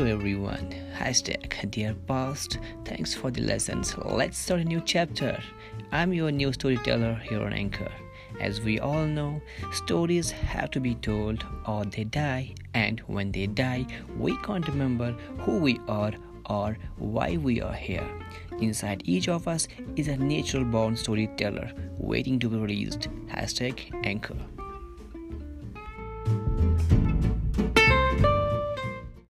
Hello everyone, hashtag dear past, thanks for the lessons. Let's start a new chapter. I'm your new storyteller here on Anchor. As we all know, stories have to be told or they die, and when they die, we can't remember who we are or why we are here. Inside each of us is a natural born storyteller waiting to be released. Hashtag Anchor.